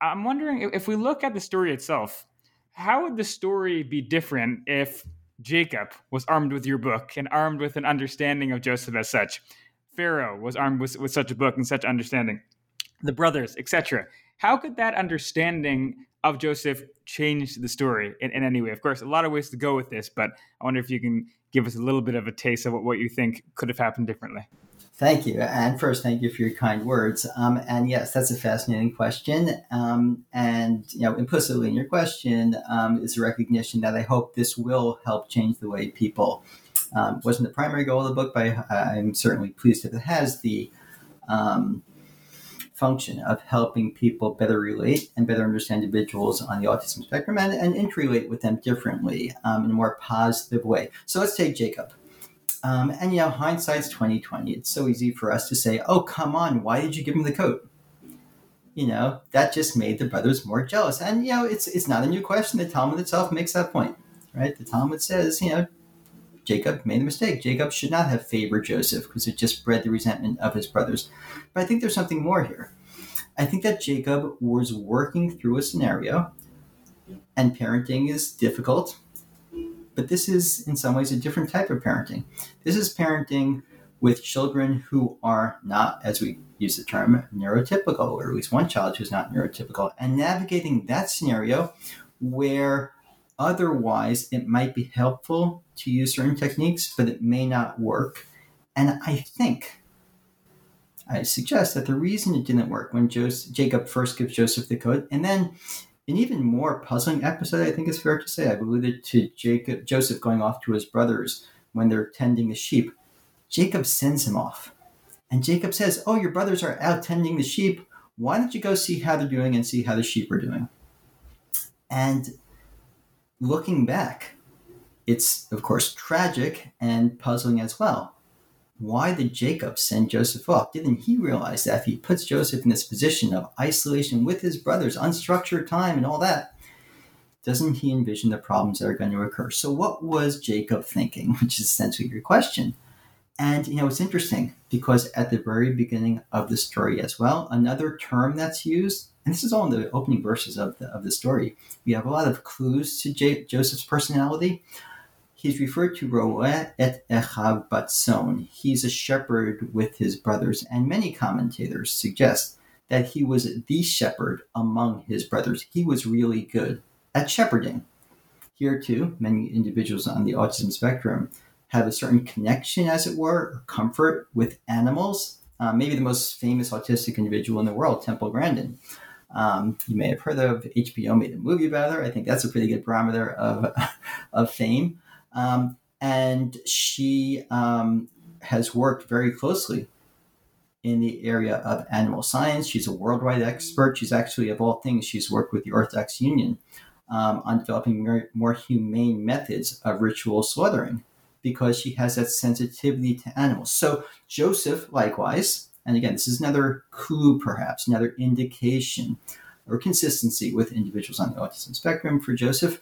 Speaker 1: I'm wondering if we look at the story itself, how would the story be different if Jacob was armed with your book and armed with an understanding of Joseph as such? Pharaoh was armed with, with such a book and such understanding. The brothers, etc. How could that understanding of Joseph change the story in, in any way? Of course, a lot of ways to go with this, but I wonder if you can give us a little bit of a taste of what, what you think could have happened differently.
Speaker 2: Thank you. And first, thank you for your kind words. Um, and yes, that's a fascinating question. Um, and you know, implicitly in your question um, is a recognition that I hope this will help change the way people. Um, wasn't the primary goal of the book, but I'm certainly pleased if it has the um, function of helping people better relate and better understand individuals on the autism spectrum and, and interrelate with them differently um, in a more positive way. So let's take Jacob. Um, and you know, hindsight's twenty twenty. It's so easy for us to say, "Oh, come on, why did you give him the coat?" You know, that just made the brothers more jealous. And you know, it's it's not a new question. The Talmud itself makes that point, right? The Talmud says, you know, Jacob made a mistake. Jacob should not have favored Joseph because it just bred the resentment of his brothers. But I think there's something more here. I think that Jacob was working through a scenario, and parenting is difficult, but this is in some ways a different type of parenting. This is parenting with children who are not, as we use the term, neurotypical, or at least one child who's not neurotypical, and navigating that scenario where Otherwise, it might be helpful to use certain techniques, but it may not work. And I think, I suggest that the reason it didn't work when Joseph, Jacob first gives Joseph the code, and then an even more puzzling episode, I think it's fair to say, I've alluded to Jacob, Joseph going off to his brothers when they're tending the sheep. Jacob sends him off. And Jacob says, Oh, your brothers are out tending the sheep. Why don't you go see how they're doing and see how the sheep are doing? And looking back, it's of course tragic and puzzling as well. Why did Jacob send Joseph off? Didn't he realize that if he puts Joseph in this position of isolation with his brothers, unstructured time, and all that, doesn't he envision the problems that are going to occur? So, what was Jacob thinking? Which is essentially your question. And you know, it's interesting because at the very beginning of the story as well, another term that's used, and this is all in the opening verses of the of the story, we have a lot of clues to J- Joseph's personality. He's referred to Roeh et Echav Batzon. He's a shepherd with his brothers, and many commentators suggest that he was the shepherd among his brothers. He was really good at shepherding. Here, too, many individuals on the autism spectrum have a certain connection, as it were, or comfort with animals. Uh, maybe the most famous autistic individual in the world, Temple Grandin. Um, you may have heard of HBO made a movie about her. I think that's a pretty good barometer of, of fame. Um, and she um, has worked very closely in the area of animal science. She's a worldwide expert. She's actually, of all things, she's worked with the Orthodox Union um, on developing more, more humane methods of ritual slaughtering because she has that sensitivity to animals. So Joseph, likewise, and again, this is another clue, perhaps, another indication or consistency with individuals on the autism spectrum for Joseph.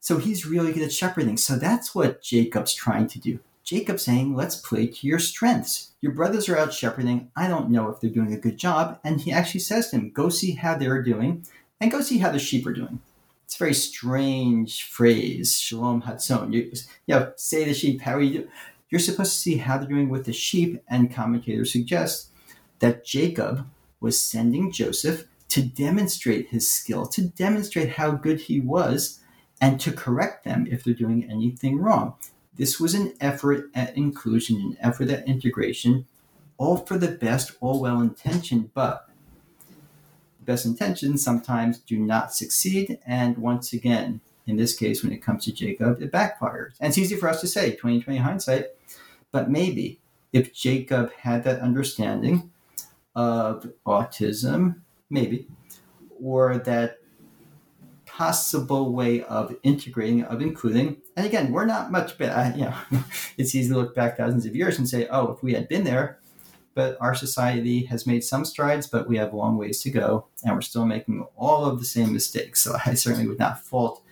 Speaker 2: So he's really good at shepherding. So that's what Jacob's trying to do. Jacob's saying, let's play to your strengths. Your brothers are out shepherding. I don't know if they're doing a good job. And he actually says to him, go see how they're doing and go see how the sheep are doing. It's a very strange phrase, shalom hatzon. You, you know, say the sheep, how are you doing? You're supposed to see how they're doing with the sheep, and commentators suggest that Jacob was sending Joseph to demonstrate his skill, to demonstrate how good he was, and to correct them if they're doing anything wrong. This was an effort at inclusion, an effort at integration, all for the best, all well intentioned, but best intentions sometimes do not succeed. And once again, in this case, when it comes to Jacob, it backfires. And it's easy for us to say 2020 hindsight, but maybe if Jacob had that understanding of autism, maybe, or that possible way of integrating, of including, and again, we're not much better. You know, it's easy to look back thousands of years and say, oh, if we had been there, but our society has made some strides, but we have a long ways to go, and we're still making all of the same mistakes. So I certainly would not fault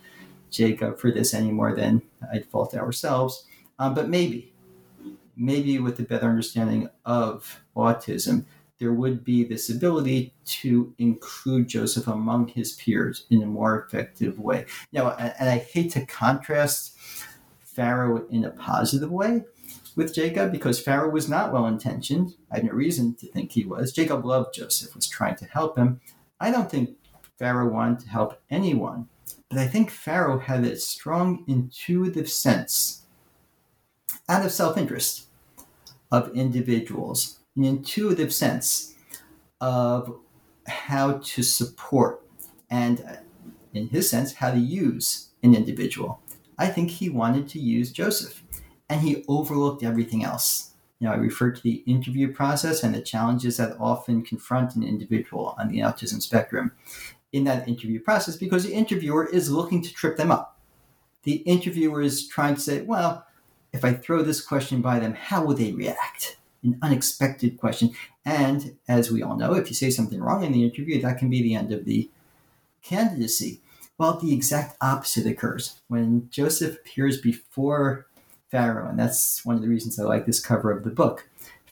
Speaker 2: Jacob for this any more than I'd fault ourselves. Um, but maybe, maybe with a better understanding of autism, there would be this ability to include Joseph among his peers in a more effective way. Now, and I hate to contrast Pharaoh in a positive way, with Jacob because Pharaoh was not well intentioned. I have no reason to think he was. Jacob loved Joseph, was trying to help him. I don't think Pharaoh wanted to help anyone, but I think Pharaoh had a strong intuitive sense out of self interest of individuals, an intuitive sense of how to support and, in his sense, how to use an individual. I think he wanted to use Joseph and he overlooked everything else. You know, I referred to the interview process and the challenges that often confront an individual on the autism spectrum in that interview process because the interviewer is looking to trip them up. The interviewer is trying to say, well, if I throw this question by them, how will they react? An unexpected question. And as we all know, if you say something wrong in the interview, that can be the end of the candidacy. Well, the exact opposite occurs. When Joseph appears before Pharaoh, and that's one of the reasons I like this cover of the book.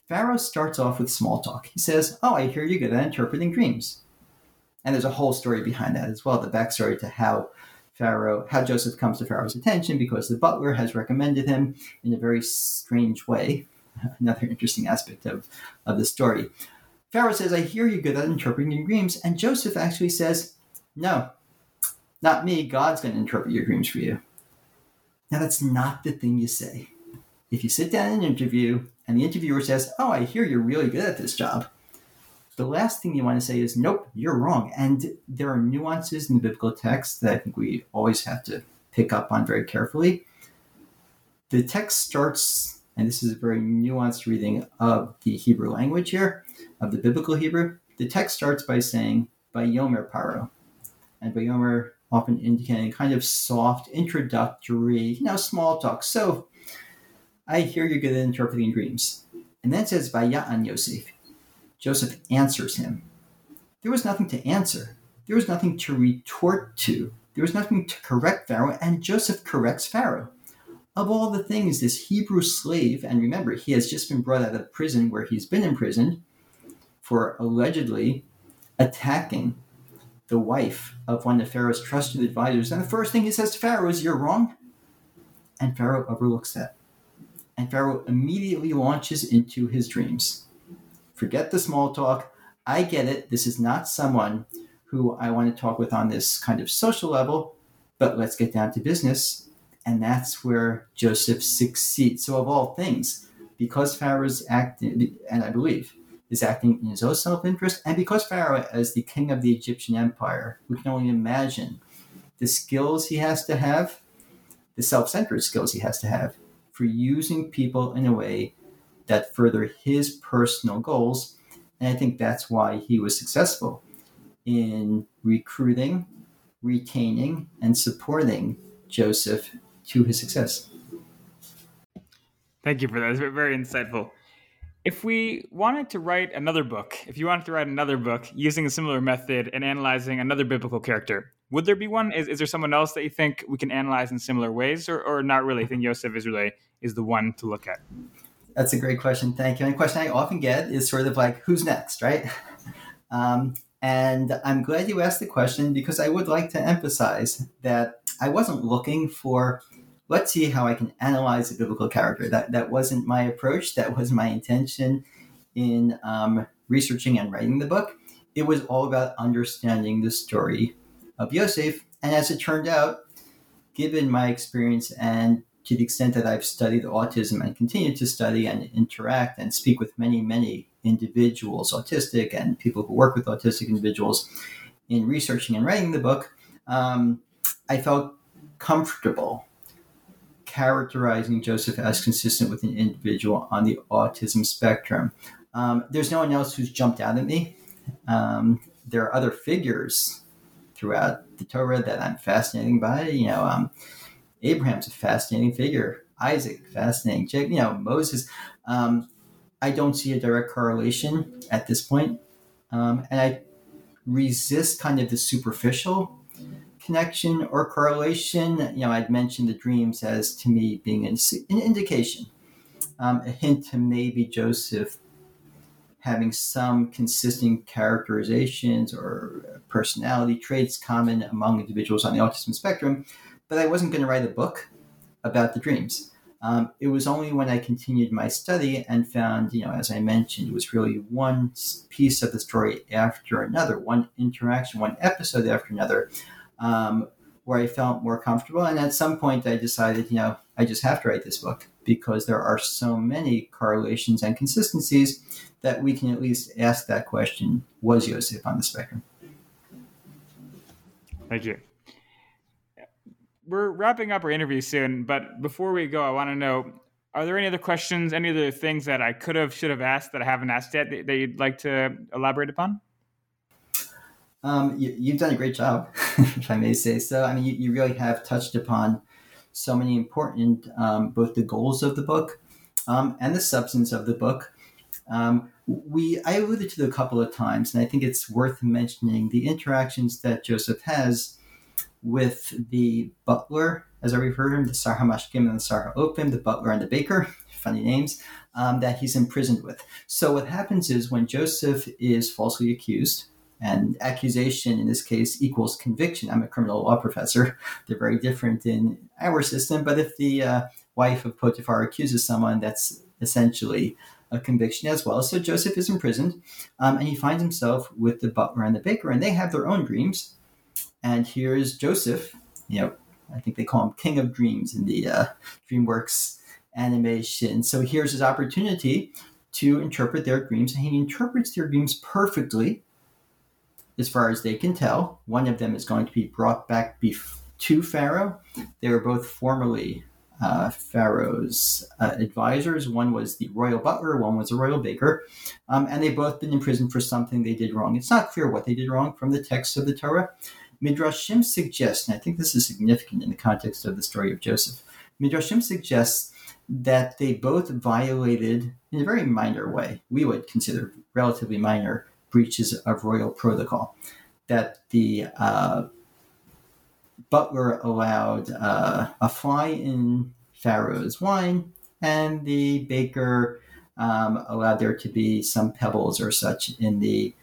Speaker 2: Pharaoh starts off with small talk. He says, Oh, I hear you're good at interpreting dreams. And there's a whole story behind that as well, the backstory to how Pharaoh, how Joseph comes to Pharaoh's attention because the butler has recommended him in a very strange way. Another interesting aspect of, of the story. Pharaoh says, I hear you're good at interpreting dreams. And Joseph actually says, No, not me. God's going to interpret your dreams for you. Now, that's not the thing you say. If you sit down in an interview and the interviewer says, Oh, I hear you're really good at this job, the last thing you want to say is, Nope, you're wrong. And there are nuances in the biblical text that I think we always have to pick up on very carefully. The text starts, and this is a very nuanced reading of the Hebrew language here, of the biblical Hebrew. The text starts by saying, Vayomer Paro. And Vayomer often indicating kind of soft, introductory, you know, small talk. So I hear you're good at interpreting dreams. And then it says, Vaya'an Yosef. Joseph answers him. There was nothing to answer. There was nothing to retort to. There was nothing to correct Pharaoh, and Joseph corrects Pharaoh. Of all the things, this Hebrew slave, and remember, he has just been brought out of prison where he's been imprisoned for allegedly attacking the wife of one of Pharaoh's trusted advisors. And the first thing he says to Pharaoh is, You're wrong. And Pharaoh overlooks that. And Pharaoh immediately launches into his dreams. Forget the small talk. I get it. This is not someone who I want to talk with on this kind of social level, but let's get down to business. And that's where Joseph succeeds. So, of all things, because Pharaoh is acting, and I believe is acting in his own self interest, and because Pharaoh, as the king of the Egyptian empire, we can only imagine the skills he has to have, the self centered skills he has to have for using people in a way that further his personal goals. And I think that's why he was successful in recruiting, retaining, and supporting Joseph to his success.
Speaker 1: Thank you for that. It's very insightful. If we wanted to write another book, if you wanted to write another book using a similar method and analyzing another biblical character, would there be one? Is, is there someone else that you think we can analyze in similar ways, or, or not really? I think Yosef is really is the one to look at.
Speaker 2: That's a great question. Thank you. And a question I often get is sort of like, who's next, right? Um, and I'm glad you asked the question because I would like to emphasize that I wasn't looking for, let's see how I can analyze a biblical character. That, that wasn't my approach. That was my intention in um, researching and writing the book. It was all about understanding the story of Yosef. And as it turned out, given my experience and to the extent that I've studied autism and continue to study and interact and speak with many, many individuals, autistic and people who work with autistic individuals, in researching and writing the book, um, I felt comfortable characterizing Joseph as consistent with an individual on the autism spectrum. Um, there's no one else who's jumped out at me. Um, there are other figures throughout the Torah that I'm fascinated by. You know, um, Abraham's a fascinating figure. Isaac, fascinating. You know, Moses. Um, I don't see a direct correlation at this point. Um, and I resist kind of the superficial connection or correlation. You know, I'd mentioned the dreams as to me being an, indication, um, a hint to maybe Joseph having some consistent characterizations or personality traits common among individuals on the autism spectrum but I wasn't going to write a book about the dreams. Um, it was only when I continued my study and found, you know, as I mentioned, it was really one piece of the story after another, one interaction, one episode after another, um, where I felt more comfortable. And at some point, I decided, you know, I just have to write this book because there are so many correlations and consistencies that we can at least ask that question was Yosef on the spectrum?
Speaker 1: Thank you we're wrapping up our interview soon, but before we go, I want to know: Are there any other questions, any other things that I could have, should have asked that I haven't asked yet that you'd like to elaborate upon?
Speaker 2: Um, you, have done a great job, if I may say so. I mean, you, you really have touched upon so many important, um, both the goals of the book um, and the substance of the book. Um, we I alluded to a couple of times, and I think it's worth mentioning the interactions that Joseph has with the butler, as I refer to him, the Sar HaMashkim and the Sar HaOfim, the butler and the baker, funny names, um, that he's imprisoned with. So what happens is when Joseph is falsely accused, and accusation in this case equals conviction. I'm a criminal law professor. They're very different in our system, but if the uh, wife of Potiphar accuses someone, that's essentially a conviction as well. So Joseph is imprisoned, um, and he finds himself with the butler and the baker, and they have their own dreams. And here's Joseph, you know, I think they call him King of Dreams in the uh, DreamWorks animation. So here's his opportunity to interpret their dreams, and he interprets their dreams perfectly, as far as they can tell. One of them is going to be brought back bef- to Pharaoh. They were both formerly uh, Pharaoh's uh, advisors. One was the royal butler, one was a royal baker, um, and they've both been imprisoned for something they did wrong. It's not clear what they did wrong from the text of the Torah, Midrashim suggests, and I think this is significant in the context of the story of Joseph, Midrashim suggests that they both violated, in a very minor way, we would consider relatively minor breaches of royal protocol. That the uh, butler allowed uh, a fly in Pharaoh's wine, and the baker um, allowed there to be some pebbles or such in the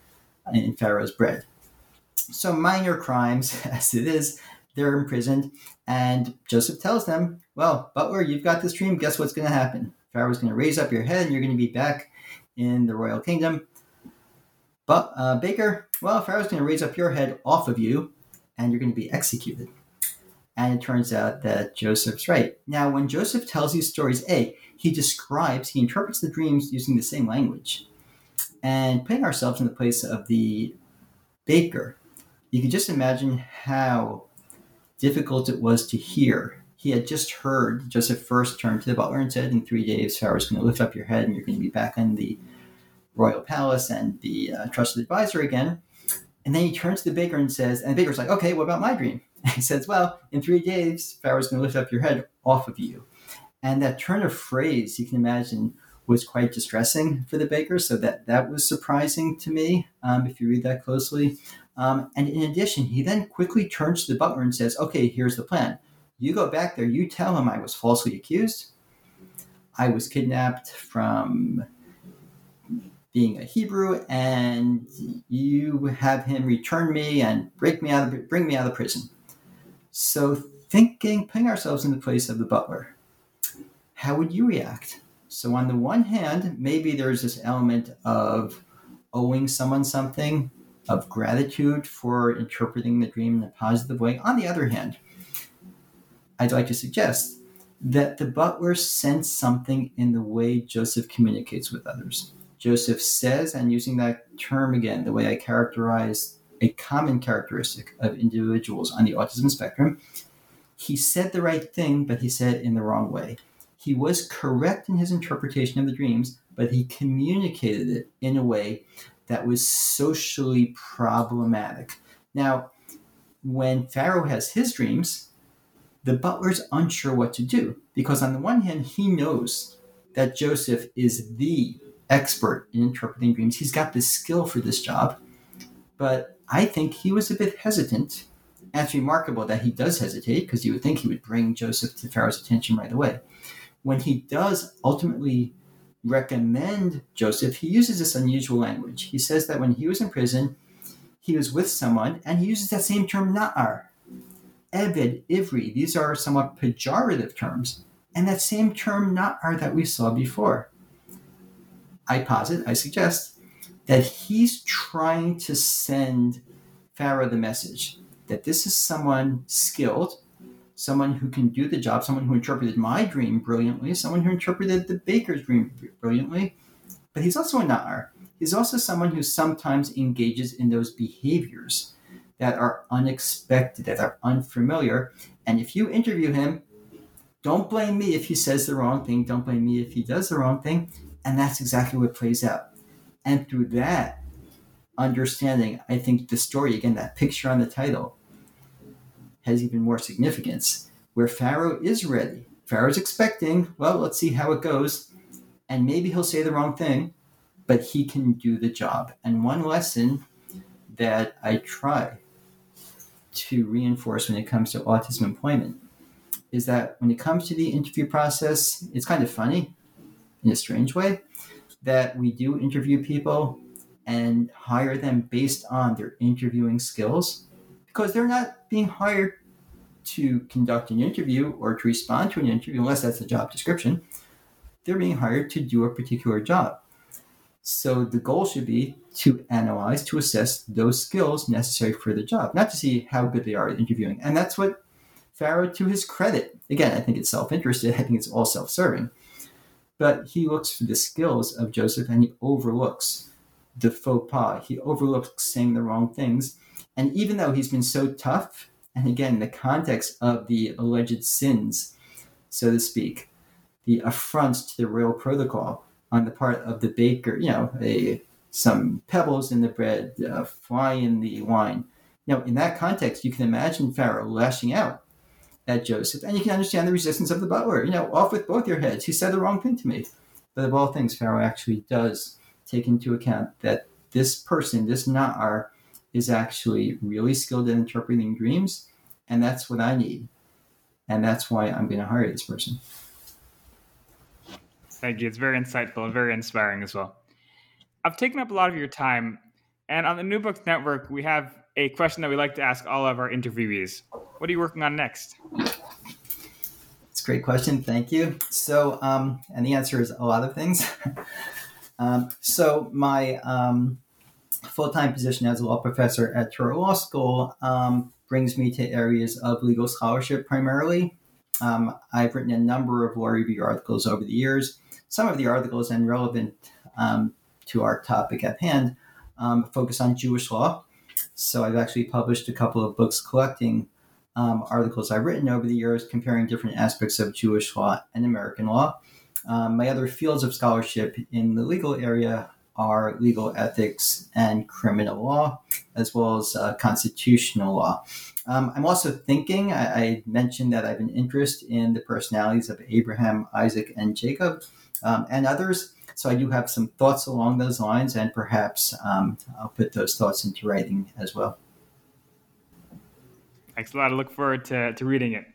Speaker 2: in Pharaoh's bread. So minor crimes, as it is, they're imprisoned, and Joseph tells them, "Well, Butler, you've got this dream. Guess what's going to happen? Pharaoh's going to raise up your head, and you're going to be back in the royal kingdom. But uh, Baker, well, Pharaoh's going to raise up your head off of you, and you're going to be executed." And it turns out that Joseph's right. Now, when Joseph tells these stories, A, he describes, he interprets the dreams using the same language. And putting ourselves in the place of the baker, you can just imagine how difficult it was to hear. He had just heard Joseph first turn to the butler and said, In three days, Pharaoh's going to lift up your head and you're going to be back in the royal palace and the uh, trusted advisor again. And then he turns to the baker and says, And the baker's like, Okay, what about my dream? he says, Well, in three days, Pharaoh's going to lift up your head off of you. And that turn of phrase, you can imagine, was quite distressing for the baker. So that, that was surprising to me um, if you read that closely. Um, and in addition, he then quickly turns to the butler and says, Okay, here's the plan. You go back there, you tell him I was falsely accused. I was kidnapped from being a Hebrew, and you have him return me and break me out of bring me out of prison. So, thinking, putting ourselves in the place of the butler, how would you react? So, on the one hand, maybe there's this element of owing someone something, of gratitude for interpreting the dream in a positive way. On the other hand, I'd like to suggest that the butler sensed something in the way Joseph communicates with others. Joseph says, and using that term again, the way I characterize a common characteristic of individuals on the autism spectrum. He said the right thing, but he said it in the wrong way. He was correct in his interpretation of the dreams, but he communicated it in a way that was socially problematic. Now, when Pharaoh has his dreams, the butler's unsure what to do because, on the one hand, he knows that Joseph is the expert in interpreting dreams. He's got the skill for this job, but I think he was a bit hesitant. And it's remarkable that he does hesitate because you would think he would bring Joseph to Pharaoh's attention right away. When he does ultimately recommend Joseph, he uses this unusual language. He says that when he was in prison, he was with someone, and he uses that same term, na'ar. Eved, Ivri, these are somewhat pejorative terms. And that same term, na'ar, that we saw before. I posit, I suggest, that he's trying to send Pharaoh the message that this is someone skilled, someone who can do the job, someone who interpreted my dream brilliantly, someone who interpreted the baker's dream brilliantly. But he's also a na'ar. He's also someone who sometimes engages in those behaviors that are unexpected, that are unfamiliar. And if you interview him, don't blame me if he says the wrong thing. Don't blame me if he does the wrong thing. And that's exactly what plays out. And through that understanding, I think the story, again, that picture on the title, has even more significance. Where Pharaoh is ready, Pharaoh's expecting, well, let's see how it goes. And maybe he'll say the wrong thing, but he can do the job. And one lesson that I try to reinforce when it comes to autism employment is that when it comes to the interview process, it's kind of funny in a strange way that we do interview people and hire them based on their interviewing skills because they're not being hired to conduct an interview or to respond to an interview unless that's the job description. They're being hired to do a particular job. So the goal should be to analyze, to assess those skills necessary for the job, not to see how good they are at interviewing. And that's what Pharaoh, to his credit, again, I think it's self interested, I think it's all self serving but he looks for the skills of Joseph and he overlooks the faux pas. He overlooks saying the wrong things. And even though he's been so tough, and again, the context of the alleged sins, so to speak, the affront to the royal protocol on the part of the baker, you know, a, some pebbles in the bread, fly in the wine. Now, in that context, you can imagine Pharaoh lashing out at Joseph, and you can understand the resistance of the butler. You know, off with both your heads. He said the wrong thing to me. But of all things, Pharaoh actually does take into account that this person, this Na'ar, is actually really skilled in interpreting dreams, and that's what I need. And that's why I'm going to hire this person.
Speaker 1: Thank you. It's very insightful and very inspiring as well. I've taken up a lot of your time, and on the New Books Network, we have a question that we like to ask all of our interviewees. What are you working on next?
Speaker 2: It's a great question. Thank you. So, um, and the answer is a lot of things. um, so, my um, full time position as a law professor at Touro Law School um, brings me to areas of legal scholarship primarily. Um, I've written a number of law review articles over the years. Some of the articles, and relevant um, to our topic at hand, focus on Jewish law. So, I've actually published a couple of books collecting um, articles I've written over the years comparing different aspects of Jewish law and American law. Um, my other fields of scholarship in the legal area are legal ethics and criminal law, as well as uh, constitutional law. Um, I'm also thinking, I, I, mentioned that I have an interest in the personalities of Abraham, Isaac, and Jacob, um, and others. So I do have some thoughts along those lines, and perhaps um, I'll put those thoughts into writing as well.
Speaker 1: Thanks a lot. I look forward to, to reading it.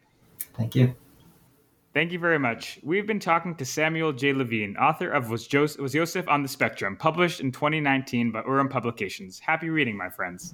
Speaker 2: Thank you.
Speaker 1: Thank you very much. We've been talking to Samuel J. Levine, author of Was, Joseph, Was Yosef on the Spectrum, published in 2019 by Urim Publications. Happy reading, my friends.